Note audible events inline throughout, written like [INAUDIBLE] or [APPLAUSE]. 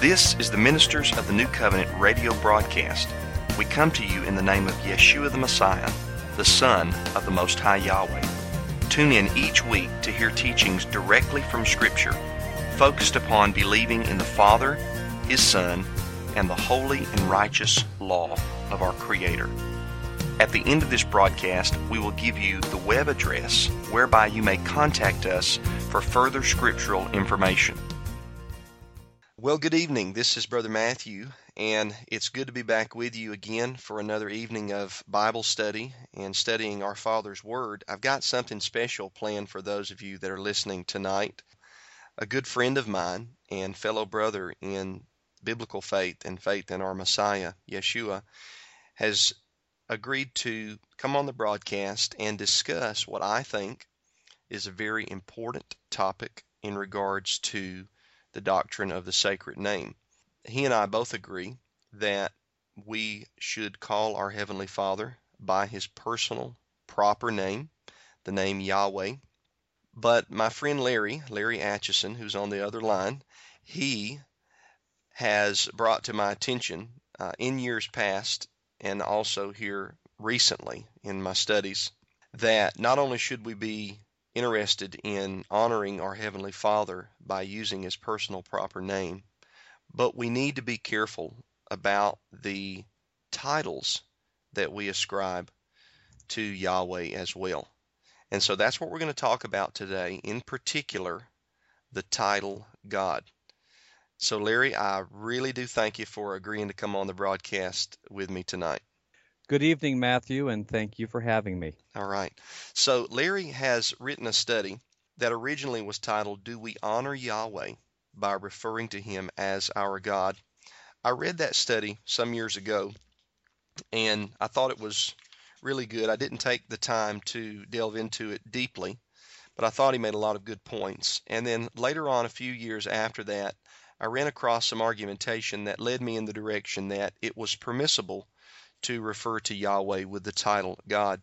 This is the Ministers of the New Covenant radio broadcast. We come to you in the name of Yeshua the Messiah, the Son of the Most High Yahweh. Tune in each week to hear teachings directly from Scripture, focused upon believing in the Father, His Son, and the holy and righteous law of our Creator. At the end of this broadcast, we will give you the web address whereby you may contact us for further scriptural information. Well, good evening. This is Brother Matthew, and it's good to be back with you again for another evening of Bible study and studying our Father's Word. I've got something special planned for those of you that are listening tonight. A good friend of mine and fellow brother in biblical faith and faith in our Messiah, Yeshua, has agreed to come on the broadcast and discuss what I think is a very important topic in regards to the doctrine of the sacred name. He and I both agree that we should call our Heavenly Father by his personal, proper name, the name Yahweh. But my friend Larry, Larry Atchison, who's on the other line, he has brought to my attention uh, in years past and also here recently in my studies that not only should we be interested in honoring our Heavenly Father by using His personal proper name, but we need to be careful about the titles that we ascribe to Yahweh as well. And so that's what we're going to talk about today, in particular, the title God. So, Larry, I really do thank you for agreeing to come on the broadcast with me tonight. Good evening, Matthew, and thank you for having me. All right. So, Larry has written a study that originally was titled, Do We Honor Yahweh by Referring to Him as Our God? I read that study some years ago, and I thought it was really good. I didn't take the time to delve into it deeply, but I thought he made a lot of good points. And then later on, a few years after that, I ran across some argumentation that led me in the direction that it was permissible to refer to Yahweh with the title God.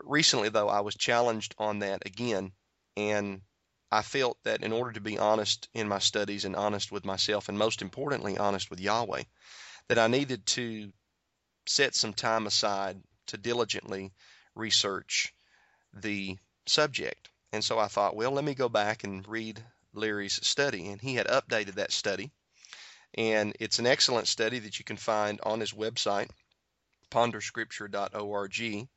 Recently, though, I was challenged on that again, and I felt that in order to be honest in my studies and honest with myself, and most importantly, honest with Yahweh, that I needed to set some time aside to diligently research the subject. And so I thought, well, let me go back and read Larry's study, and he had updated that study. And it's an excellent study that you can find on his website, ponderscripture.org.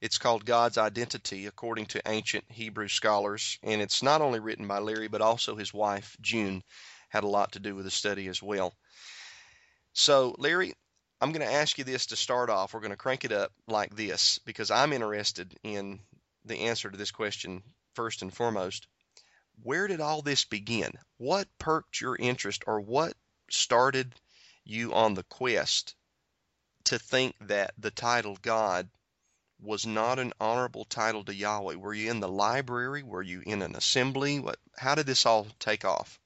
It's called God's Identity according to ancient Hebrew scholars, and it's not only written by Larry, but also his wife, June, had a lot to do with the study as well. So, Larry, I'm going to ask you this to start off. We're going to crank it up like this because I'm interested in the answer to this question first and foremost where did all this begin? What perked your interest or what started you on the quest to think that the title God was not an honorable title to Yahweh? Were you in the library? Were you in an assembly? What how did this all take off?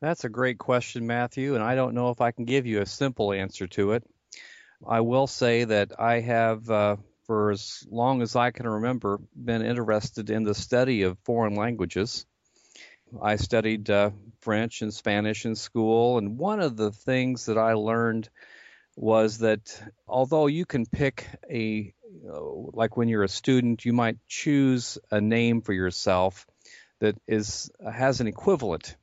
That's a great question, Matthew, and I don't know if I can give you a simple answer to it. I will say that I have uh, for as long as I can remember been interested in the study of foreign languages. I studied uh, French and Spanish in school, and one of the things that I learned was that although you can pick a like when you're a student, you might choose a name for yourself that is has an equivalent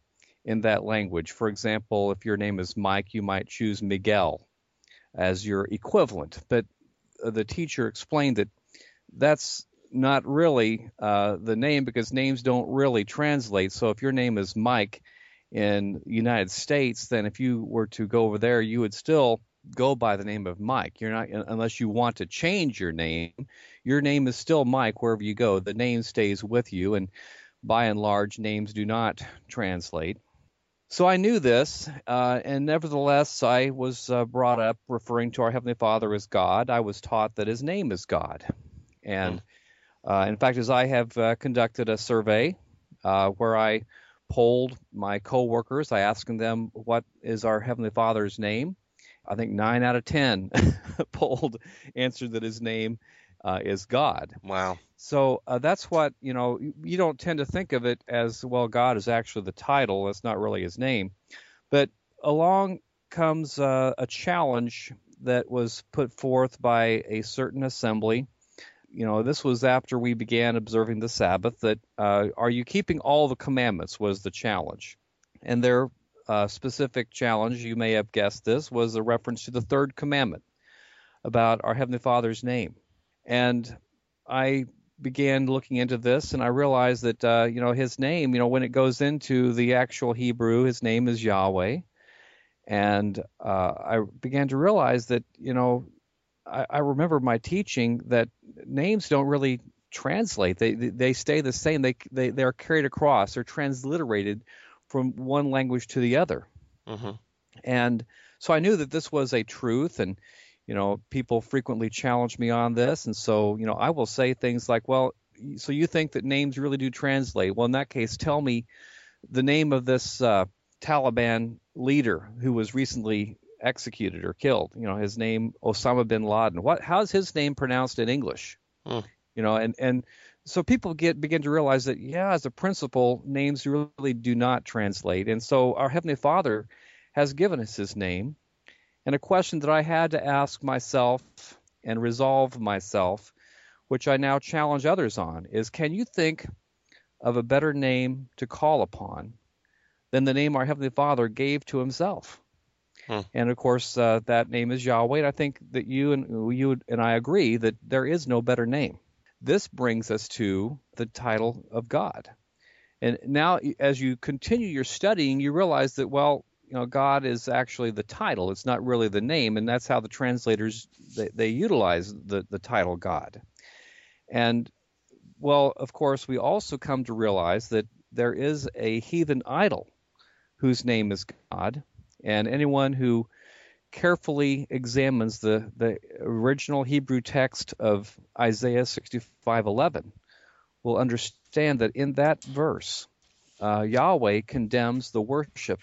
in that language. For example, if your name is Mike, you might choose Miguel as your equivalent. But the teacher explained that that's not really uh, the name because names don't really translate. So if your name is Mike in the United States, then if you were to go over there, you would still go by the name of Mike. You're not unless you want to change your name. Your name is still Mike wherever you go. The name stays with you, and by and large, names do not translate. So I knew this, uh, and nevertheless, I was uh, brought up referring to our Heavenly Father as God. I was taught that His name is God, and uh, in fact, as I have uh, conducted a survey uh, where I polled my coworkers, I asked them what is our Heavenly Father's name. I think nine out of ten [LAUGHS] polled answered that His name uh, is God. Wow. So uh, that's what you know. You don't tend to think of it as well. God is actually the title. That's not really His name, but along comes uh, a challenge that was put forth by a certain assembly. You know, this was after we began observing the Sabbath. That uh, are you keeping all the commandments? Was the challenge, and their uh, specific challenge, you may have guessed this, was a reference to the third commandment about our Heavenly Father's name. And I began looking into this, and I realized that uh, you know His name, you know, when it goes into the actual Hebrew, His name is Yahweh and uh, I began to realize that you know I, I, remember my teaching that names don't really translate; they they stay the same. They they they're carried across. They're transliterated from one language to the other. Mm-hmm. And so I knew that this was a truth, and you know people frequently challenge me on this, and so you know I will say things like, "Well, so you think that names really do translate? Well, in that case, tell me the name of this." Uh, Taliban leader who was recently executed or killed. You know, his name Osama bin Laden. What? How's his name pronounced in English? Hmm. You know, and and so people get begin to realize that yeah, as a principle, names really do not translate. And so our heavenly Father has given us His name. And a question that I had to ask myself and resolve myself, which I now challenge others on, is: Can you think of a better name to call upon than the name our Heavenly Father gave to Himself. Hmm. And of course, uh, that name is Yahweh. And I think that you and you and I agree that there is no better name. This brings us to the title of God. And now, as you continue your studying, you realize that well, you know, God is actually the title. It's not really the name, and that's how the translators they, they utilize the the title God. And well, of course, we also come to realize that there is a heathen idol whose name is God. And anyone who carefully examines the, the original Hebrew text of Isaiah 65:11 will understand that in that verse, uh, Yahweh condemns the worship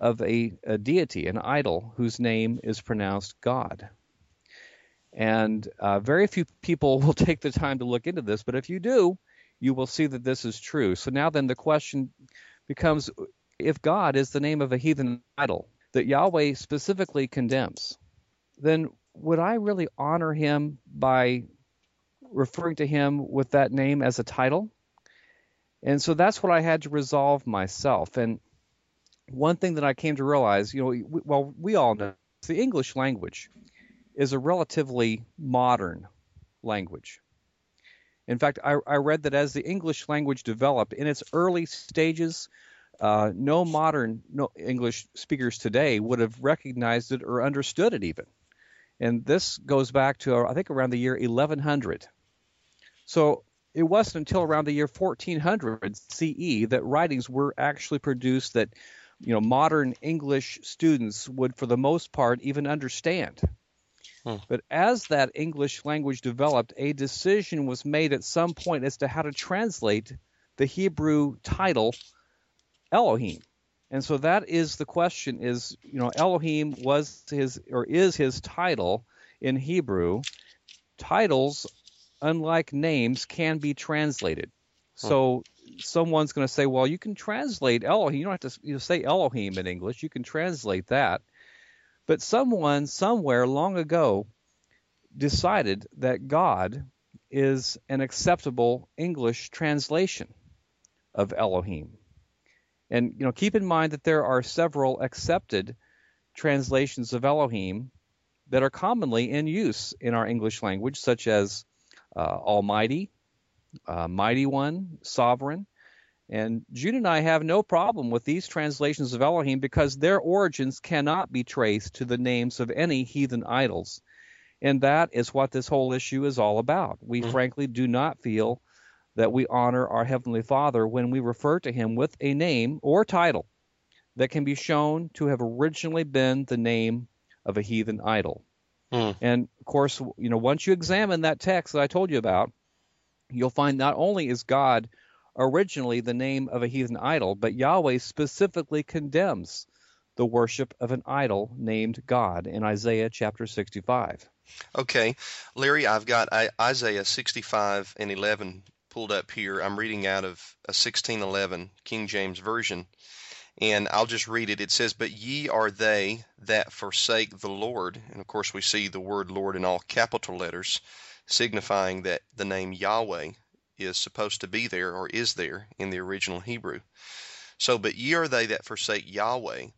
of a, a, deity, an idol, whose name is pronounced God. And uh, very few people [LAUGHS] will take the time to look into this, but if you do, you will see that this is true. So now then the question becomes if God is the name of a heathen idol that Yahweh specifically condemns, then would I really honor him by referring to him with that name as a title? And so that's what I had to resolve myself. And one thing that I came to realize, you know, we, well, we all know the English language is a relatively modern language. In fact, I, I read that as the English language developed in its early stages, uh, no modern no English speakers today would have recognized it or understood it even. And this goes back to, I think, around the year 1100. So it wasn't until around the year 1400 CE that writings were actually produced that, you know, modern English students would, for the most part, even understand. Hmm. But as that English language developed, a decision was made at some point as to how to translate the Hebrew title Elohim. And so that is the question is, you know, Elohim was his or is his title in Hebrew. Titles, unlike names, can be translated. Hmm. So someone's going to say, well, you can translate Elohim. You don't have to you know, say Elohim in English. You can translate that. But someone somewhere long ago decided that God is an acceptable English translation of Elohim. And you know, keep in mind that there are several accepted translations of Elohim that are commonly in use in our English language, such as uh, Almighty, uh, Mighty One, Sovereign. And June and I have no problem with these translations of Elohim because their origins cannot be traced to the names of any heathen idols. And that is what this whole issue is all about. We mm-hmm. frankly do not feel that we honor our Heavenly Father when we refer to Him with a name or title that can be shown to have originally been the name of a heathen idol. Hmm. And of course, you know, once you examine that text that I told you about, you'll find not only is God originally the name of a heathen idol, but Yahweh specifically condemns the worship of an idol named God in Isaiah chapter 65. Okay, Larry, I've got Isaiah 65 and 11 pulled up here. I'm reading out of a 1611 King James Version. And I'll just read it. It says, But ye are they that forsake the Lord. And of course, we see the word Lord in all capital letters, signifying that the name Yahweh is supposed to be there or is there in the original Hebrew. So, but ye are they that forsake Yahweh,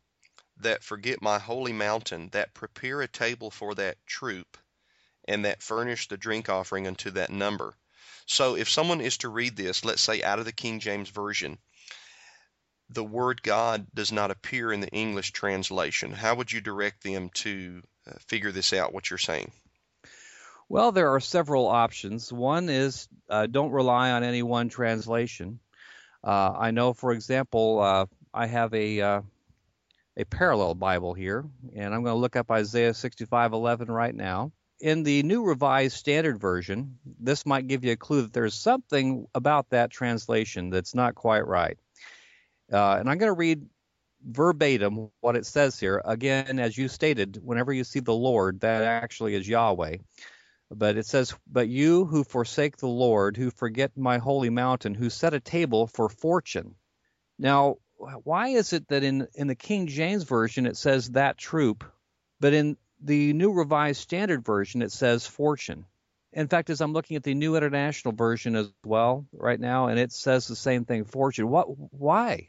that forget my holy mountain, that prepare a table for that troop, and that furnish the drink offering unto that number. So, if someone is to read this, let's say out of the King James Version, the word God does not appear in the English translation. How would you direct them to uh, figure this out, what you're saying? Well, there are several options. One is uh, don't rely on any one translation. Uh, I know, for example, uh, I have a uh, a parallel Bible here, and I'm going to look up Isaiah 65:11 right now. In the New Revised Standard Version, this might give you a clue that there's something about that translation that's not quite right. Uh, and I'm going to read verbatim what it says here. Again, as you stated, whenever you see the Lord, that actually is Yahweh. But it says, But you who forsake the Lord, who forget my holy mountain, who set a table for fortune. Now, why is it that in, in the King James Version it says that troop, but in the New Revised Standard Version it says fortune? In fact, as I'm looking at the New International Version as well right now, and it says the same thing, fortune. What? Why?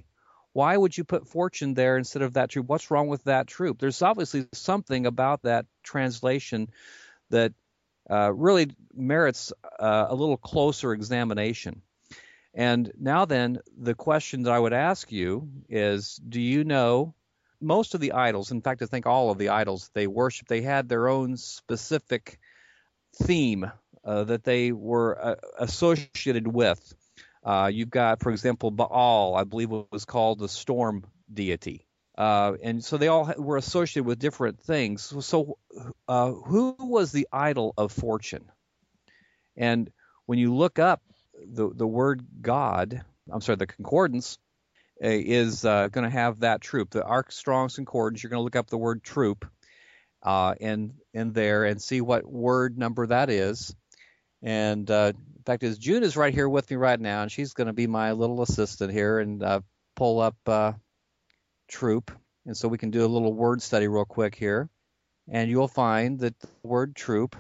Why would you put fortune there instead of that troop? What's wrong with that troop? There's obviously something about that translation that uh, really merits uh, a little closer examination. And now, then, the question that I would ask you is Do you know most of the idols, in fact, I think all of the idols they worship, they had their own specific theme uh, that they were uh, associated with. Uh, you've got, for example, Baal, I believe it was called the storm deity. Uh, and so they all were associated with different things. So, uh, who was the idol of fortune? And when you look up the the word God, I'm sorry, the concordance is uh, going to have that troop. The Ark Strong's concordance. You're going to look up the word troop uh, in in there and see what word number that is. And uh, in fact, is June is right here with me right now, and she's going to be my little assistant here and uh, pull up uh, troop. And so we can do a little word study real quick here. And you'll find that the word troop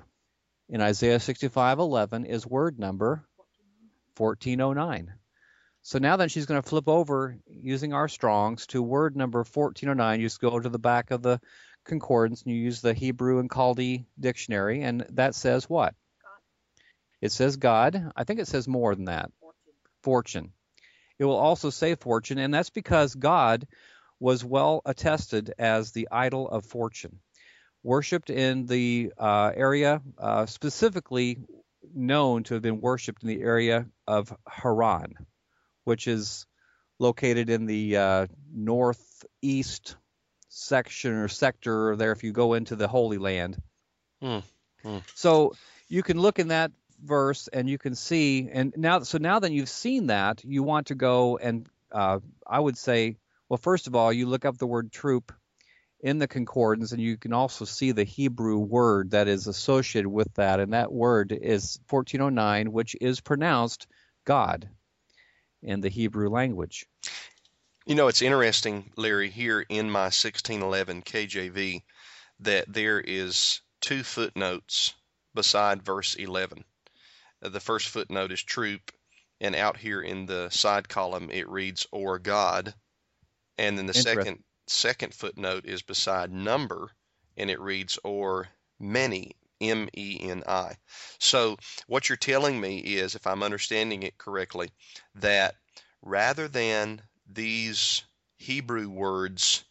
in Isaiah 65:11 is word number 1409. So now then she's going to flip over using our Strongs to word number 1409. You just go to the back of the concordance and you use the Hebrew and Chaldee dictionary, and that says what? It says God. I think it says more than that. Fortune. fortune. It will also say fortune, and that's because God was well attested as the idol of fortune, worshipped in the uh, area, uh, specifically known to have been worshipped in the area of Haran, which is located in the uh, northeast section or sector there if you go into the Holy Land. Hmm. Hmm. So you can look in that verse and you can see and now so now that you've seen that you want to go and uh, i would say well first of all you look up the word troop in the concordance and you can also see the hebrew word that is associated with that and that word is 1409 which is pronounced god in the hebrew language. You know it's interesting larry here in my 1611 kjv that there is two footnotes beside verse 11 uh, the first footnote is troop, and out here in the side column it reads or God, and then the second second footnote is beside number, and it reads or many. M E N I. So, what you're telling me is, if I'm understanding it correctly, that rather than these Hebrew words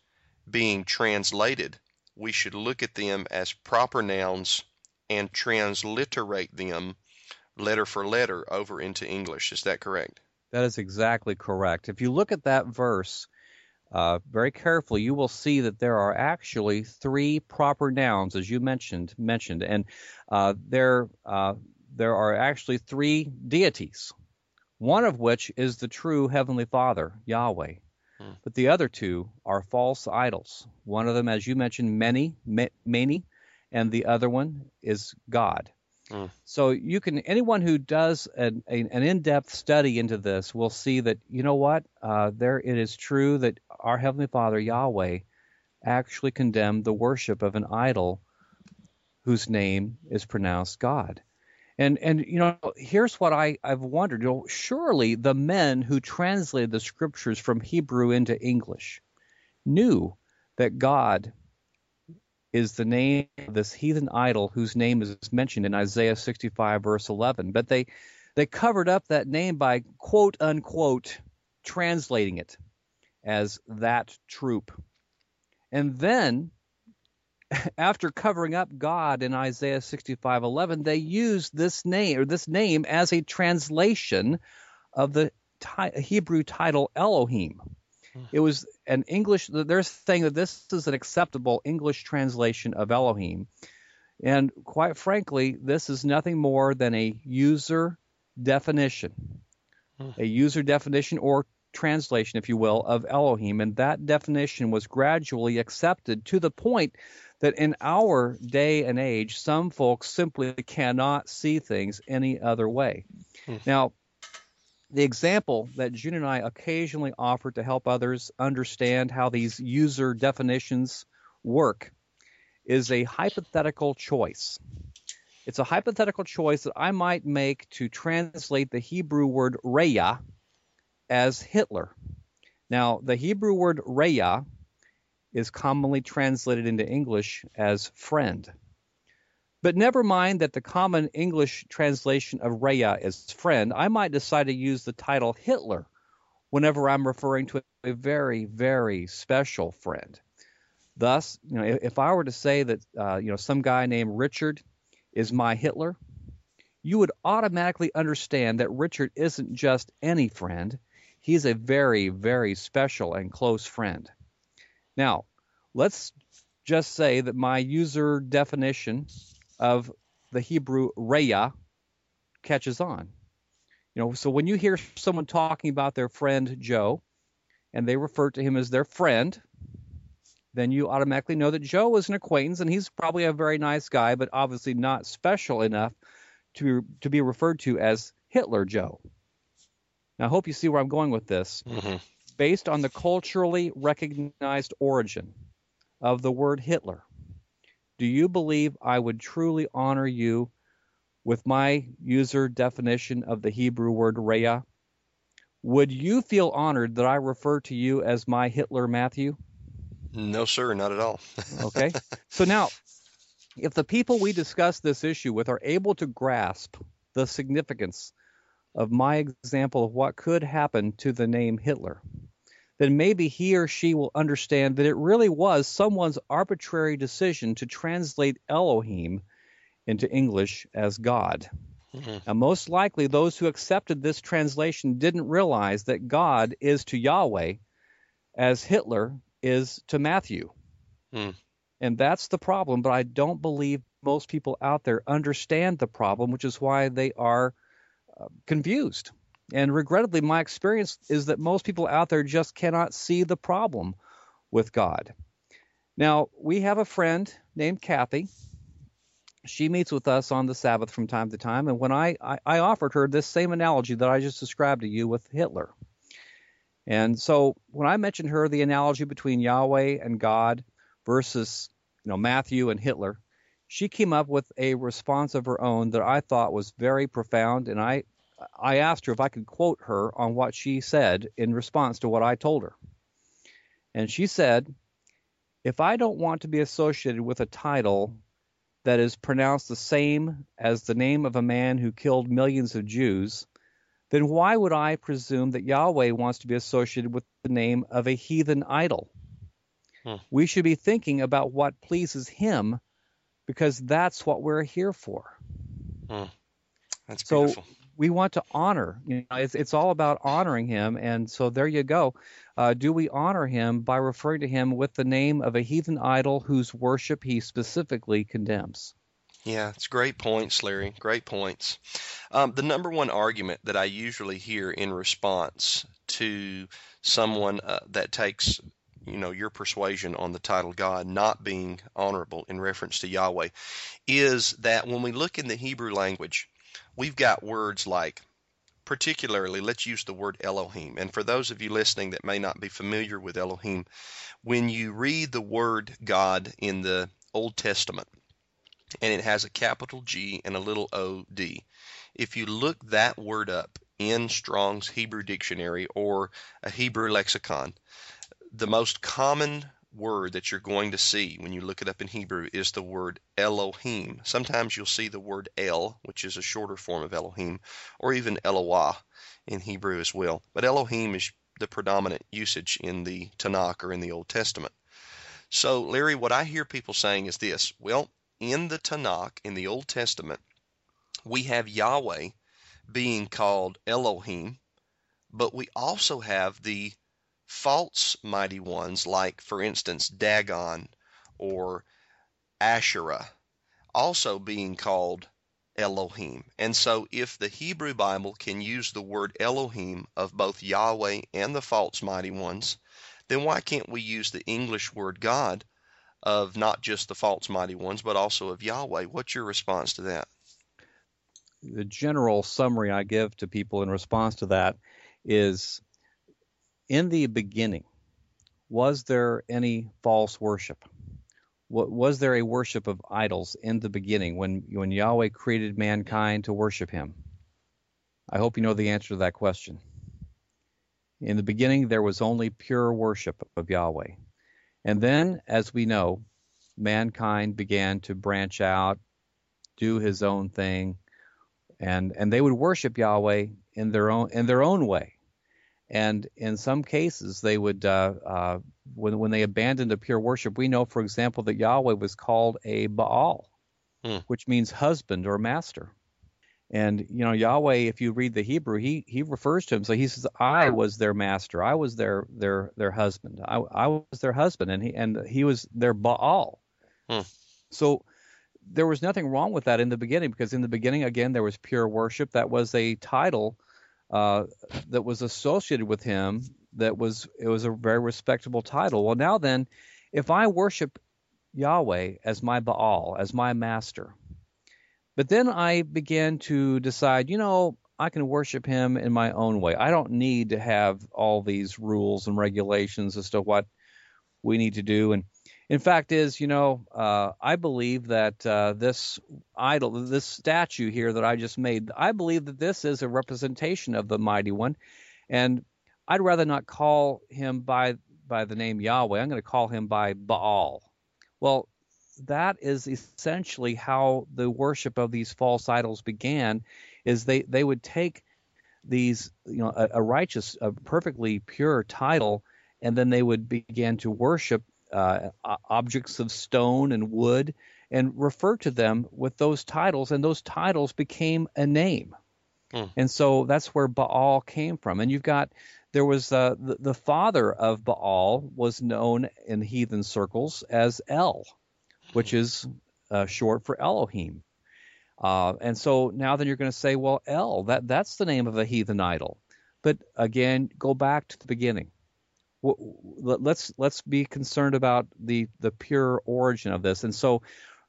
being translated, we should look at them as proper nouns and transliterate them letter for letter over into English. Is that correct? That is exactly correct. If you look at that verse uh, very carefully, you will see that there are actually three proper nouns, as you mentioned, mentioned, and uh, there uh, there are actually three deities. One of which is the true heavenly Father, Yahweh, hmm. but the other two are false idols. One of them, as you mentioned, many, many, and the other one is God. Mm. So you can anyone who does an, an in-depth study into this will see that you know what uh, there it is true that our heavenly Father Yahweh actually condemned the worship of an idol whose name is pronounced God. And and you know here's what I I've wondered. You know, surely the men who translated the scriptures from Hebrew into English knew that God is the name of this heathen idol whose name is mentioned in Isaiah 65 verse 11. But they they covered up that name by quote unquote translating it as that troop. And then [LAUGHS] after covering up God in Isaiah 65:11, they used this name or this name as a translation of the Hebrew title Elohim. It was an English. They're saying that this is an acceptable English translation of Elohim, and quite frankly, this is nothing more than a user definition, hmm. a user definition or translation, if you will, of Elohim, and that definition was gradually accepted to the point that in our day and age, some folks simply cannot see things any other way. Hmm. Now, the example that June and I occasionally offer to help others understand how these user definitions work is a hypothetical choice. It's a hypothetical choice that I might make to translate the Hebrew word reya as Hitler. Now, the Hebrew word reya is commonly translated into English as friend. But never mind that the common English translation of Reya is friend, I might decide to use the title Hitler whenever I'm referring to a very, very special friend. Thus, you know, if I were to say that, uh, you know, some guy named Richard is my Hitler, you would automatically understand that Richard isn't just any friend. He's a very, very special and close friend. Now, let's just say that my user definition of the Hebrew reya catches on. You know, so when you hear someone talking about their friend Joe, and they refer to him as their friend, then you automatically know that Joe is an acquaintance, and he's probably a very nice guy, but obviously not special enough to to be referred to as Hitler Joe. Now, I hope you see where I'm going with this. Mm-hmm. Based on the culturally recognized origin of the word Hitler, do you believe I would truly honor you with my user definition of the Hebrew word reya? Would you feel honored that I refer to you as my Hitler Matthew? No, sir, not at all. [LAUGHS] okay. So now, if the people we discuss this issue with are able to grasp the significance of my example of what could happen to the name Hitler, then maybe he or she will understand that it really was someone's arbitrary decision to translate Elohim into English as God. Mm-hmm. Now, most likely, those who accepted this translation didn't realize that God is to Yahweh as Hitler is to Matthew. Mm. And that's the problem, but I don't believe most people out there understand the problem, which is why they are uh, confused. And regrettably, my experience is that most people out there just cannot see the problem with God. Now, we have a friend named Kathy. She meets with us on the Sabbath from time to time. And when I, I, I offered her this same analogy that I just described to you with Hitler. And so when I mentioned her the analogy between Yahweh and God versus you know Matthew and Hitler, she came up with a response of her own that I thought was very profound, and I I asked her if I could quote her on what she said in response to what I told her. And she said, If I don't want to be associated with a title that is pronounced the same as the name of a man who killed millions of Jews, then why would I presume that Yahweh wants to be associated with the name of a heathen idol? Hmm. We should be thinking about what pleases him because that's what we're here for. Hmm. That's beautiful. We want to honor. You know, it's it's all about honoring him, and so there you go. Uh, do we honor him by referring to him with the name of a heathen idol whose worship he specifically condemns? Yeah, it's great points, Larry. Great points. Um, the number one argument that I usually hear in response to someone uh, that takes you know your persuasion on the title God not being honorable in reference to Yahweh is that when we look in the Hebrew language, we've got words like particularly let's use the word Elohim. And for those of you listening that may not be familiar with Elohim, when you read the word God in the Old Testament and it has a capital G and a little O D, if you look that word up in Strong's Hebrew Dictionary or a Hebrew lexicon, the most common word that you're going to see when you look it up in Hebrew is the word Elohim. Sometimes you'll see the word El, which is a shorter form of Elohim, or even Eloah in Hebrew as well. But Elohim is the predominant usage in the Tanakh or in the Old Testament. So, Larry, what I hear people saying is this well, in the Tanakh, in the Old Testament, we have Yahweh being called Elohim, but we also have the false mighty ones, like, for instance, Dagon or Asherah, also being called Elohim. And so, if the Hebrew Bible can use the word Elohim of both Yahweh and the false mighty ones, then why can't we use the English word God of not just the false mighty ones, but also of Yahweh? What's your response to that? The general summary I give to people in response to that is in the beginning, was there any false worship? Was there a worship of idols in the beginning when, when Yahweh created mankind to worship him? I hope you know the answer to that question. In the beginning, there was only pure worship of Yahweh. And then, as we know, mankind began to branch out, do his own thing, and, and they would worship Yahweh in their own in their own way and in some cases they would uh, uh, when when they abandoned a pure worship we know for example that Yahweh was called a Baal hmm. which means husband or master. And you know Yahweh if you read the Hebrew he he refers to him. So he says I was their master. I was their their their husband. I, I was their husband. And he and he was their Baal. Hmm. so there was nothing wrong with that in the beginning because in the beginning again there was pure worship. That was a title uh, that was associated with him that was it was a very respectable title. Well, now then, if I worship Yahweh as my Baal, as my master, but then I begin to decide, you know, I can worship him in my own way. I don't need to have all these rules and regulations as to what we need to do. And in fact, is you know, uh, I believe that uh, this idol, this statue here that I just made, I believe that this is a representation of the mighty one, and I'd rather not call him by by the name Yahweh. I'm going to call him by Baal. Well, that is essentially how the worship of these false idols began. Is they they would take these you know a, a righteous, a perfectly pure title, and then they would begin to worship uh, objects of stone and wood and refer to them with those titles, and those titles became a name. Hmm. And so that's where Baal came from. And you've got there was uh, the, the father of Baal was known in heathen circles as El, which is uh, short for Elohim. Uh, and so now then you're going to say, well, El, that that's the name of a heathen idol. But again, go back to the beginning let's let's be concerned about the the pure origin of this. And so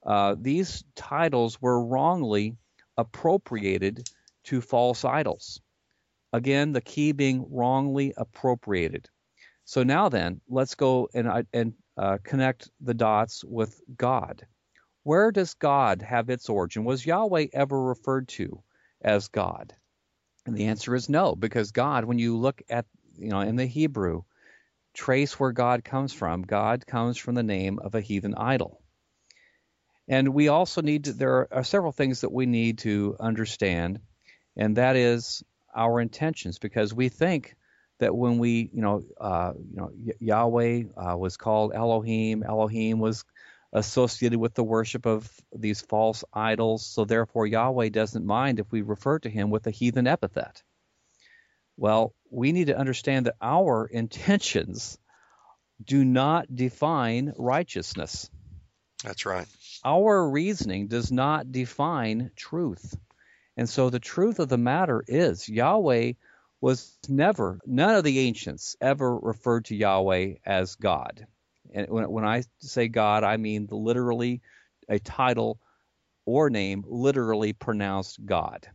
uh, these titles were wrongly appropriated to false idols. Again, the key being wrongly appropriated. So now then, let's go and uh, and uh, connect the dots with God. Where does God have its origin? Was Yahweh ever referred to as God? And the answer is no, because God, when you look at you know in the Hebrew, trace where God comes from. God comes from the name of a heathen idol. And we also need to, there are several things that we need to understand, and that is our intentions, because we think that when we, you know, uh, you know, Yahweh uh, was called Elohim, Elohim was associated with the worship of these false idols, so therefore Yahweh doesn't mind if we refer to him with a heathen epithet. Well, we need to understand that our intentions do not define righteousness. That's right. Our reasoning does not define truth. And so the truth of the matter is Yahweh was never, none of the ancients ever referred to Yahweh as God. And when, when I say God, I mean literally a title or name literally pronounced God.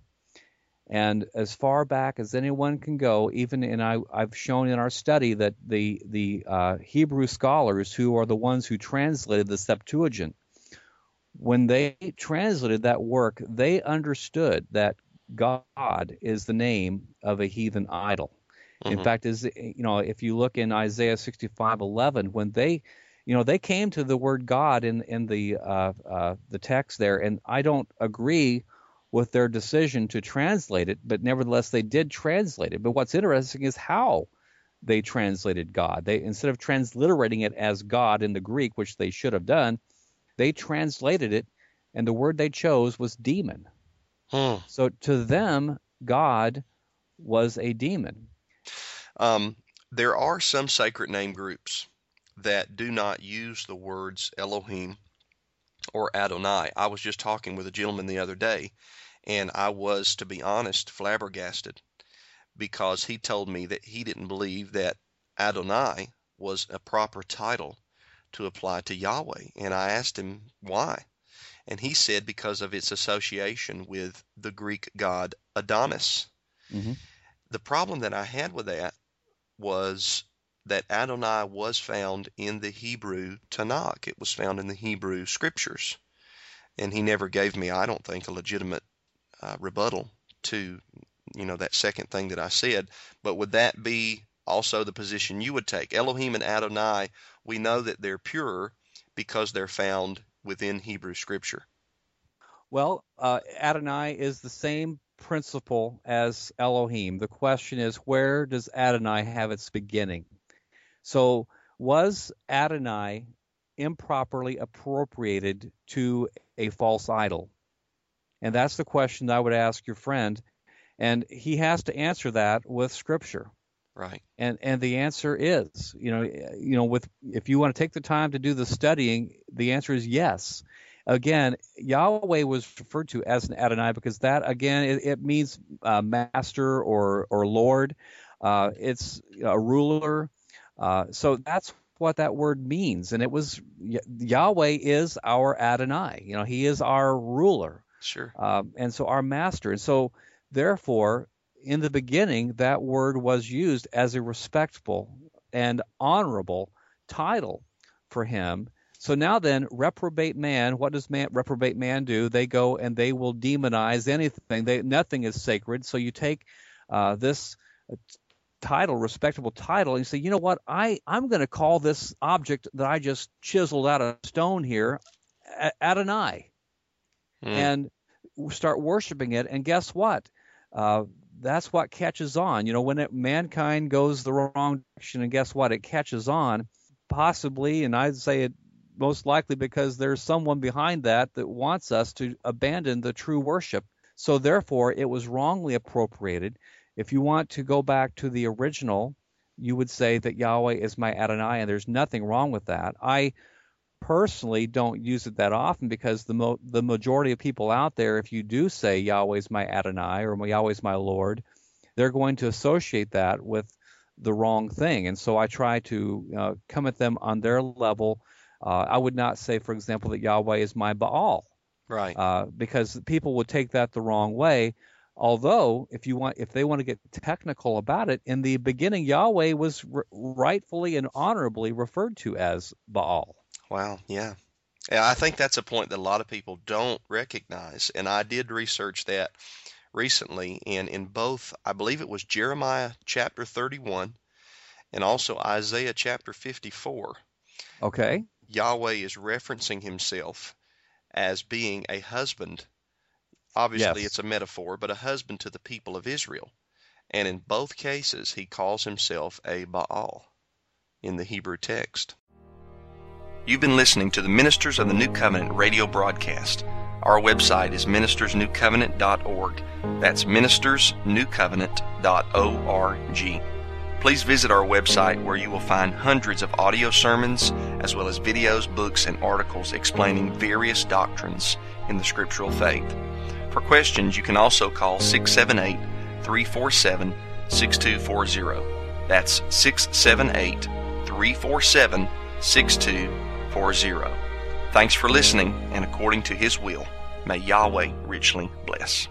And as far back as anyone can go, even in I, have shown in our study that the the uh, Hebrew scholars who are the ones who translated the Septuagint, when they translated that work, they understood that God is the name of a heathen idol. Mm-hmm. In fact, is you know if you look in Isaiah 65:11, when they you know they came to the word God in in the uh, uh, the text there, and I don't agree with their decision to translate it, but nevertheless they did translate it. But what's interesting is how they translated God. They instead of transliterating it as God in the Greek, which they should have done, they translated it, and the word they chose was demon. Hmm. So to them, God was a demon. Um, there are some sacred name groups that do not use the words Elohim or Adonai. I was just talking with a gentleman the other day, and I was, to be honest, flabbergasted because he told me that he didn't believe that Adonai was a proper title to apply to Yahweh. And I asked him why. And he said because of its association with the Greek god Adonis. Mm-hmm. The problem that I had with that was that Adonai was found in the Hebrew Tanakh. It was found in the Hebrew scriptures. And he never gave me, I don't think, a legitimate uh, rebuttal to you know that second thing that I said. But would that be also the position you would take? Elohim and Adonai, we know that they're pure because they're found within Hebrew Scripture. Well, uh, Adonai is the same principle as Elohim. The question is, where does Adonai have its beginning? So, was Adonai improperly appropriated to a false idol? And that's the question I would ask your friend. And he has to answer that with scripture. Right. And and the answer is, you know, you know, with if you want to take the time to do the studying, the answer is yes. Again, Yahweh was referred to as an Adonai because that again it, it means uh, master or or Lord. Uh, it's a ruler. Uh, so that's what that word means, and it was Yahweh is our Adonai. You know, He is our ruler. Sure. Um, and so our master. And so, therefore, in the beginning, that word was used as a respectful and honorable title for him. So now then, reprobate man, what does man, reprobate man do? They go and they will demonize anything. They, nothing is sacred. So you take uh, this title, respectable title, and you say, you know what? I, I'm going to call this object that I just chiseled out of stone here Adonai mm. and start worshiping it. And guess what? Uh, that's what catches on. You know, when it, mankind goes the wrong direction, and guess what? It catches on, possibly, and I'd say it most likely because there's someone behind that that wants us to abandon the true worship. So therefore, it was wrongly appropriated. If you want to go back to the original, you would say that Yahweh is my Adonai, and there's nothing wrong with that. I personally don't use it that often because the mo- the majority of people out there, if you do say Yahweh's my Adonai or Yahweh's my Lord, they're going to associate that with the wrong thing. And so I try to uh, come at them on their level. Uh, I would not say, for example, that Yahweh is my Baal, right? Uh, because people would take that the wrong way. Although, if you want, if they want to get technical about it, in the beginning, Yahweh was r- rightfully and honorably referred to as Baal. Wow, yeah. Yeah, I think that's a point that a lot of people don't recognize. And I did research that recently, and in both, I believe it was Jeremiah chapter 31 and also Isaiah chapter 54. Okay. Yahweh is referencing himself as being a husband. Obviously, yes. it's a metaphor, but a husband to the people of Israel. And in both cases, he calls himself a Baal in the Hebrew text. You've been listening to the Ministers of the New Covenant radio broadcast. Our website is ministersnewcovenant.org. That's ministersnewcovenant.org. Please visit our website where you will find hundreds of audio sermons as well as videos, books, and articles explaining various doctrines in the scriptural faith. For questions, you can also call 678 347 6240. That's 678 347 6240. Thanks for listening, and according to His will, may Yahweh richly bless.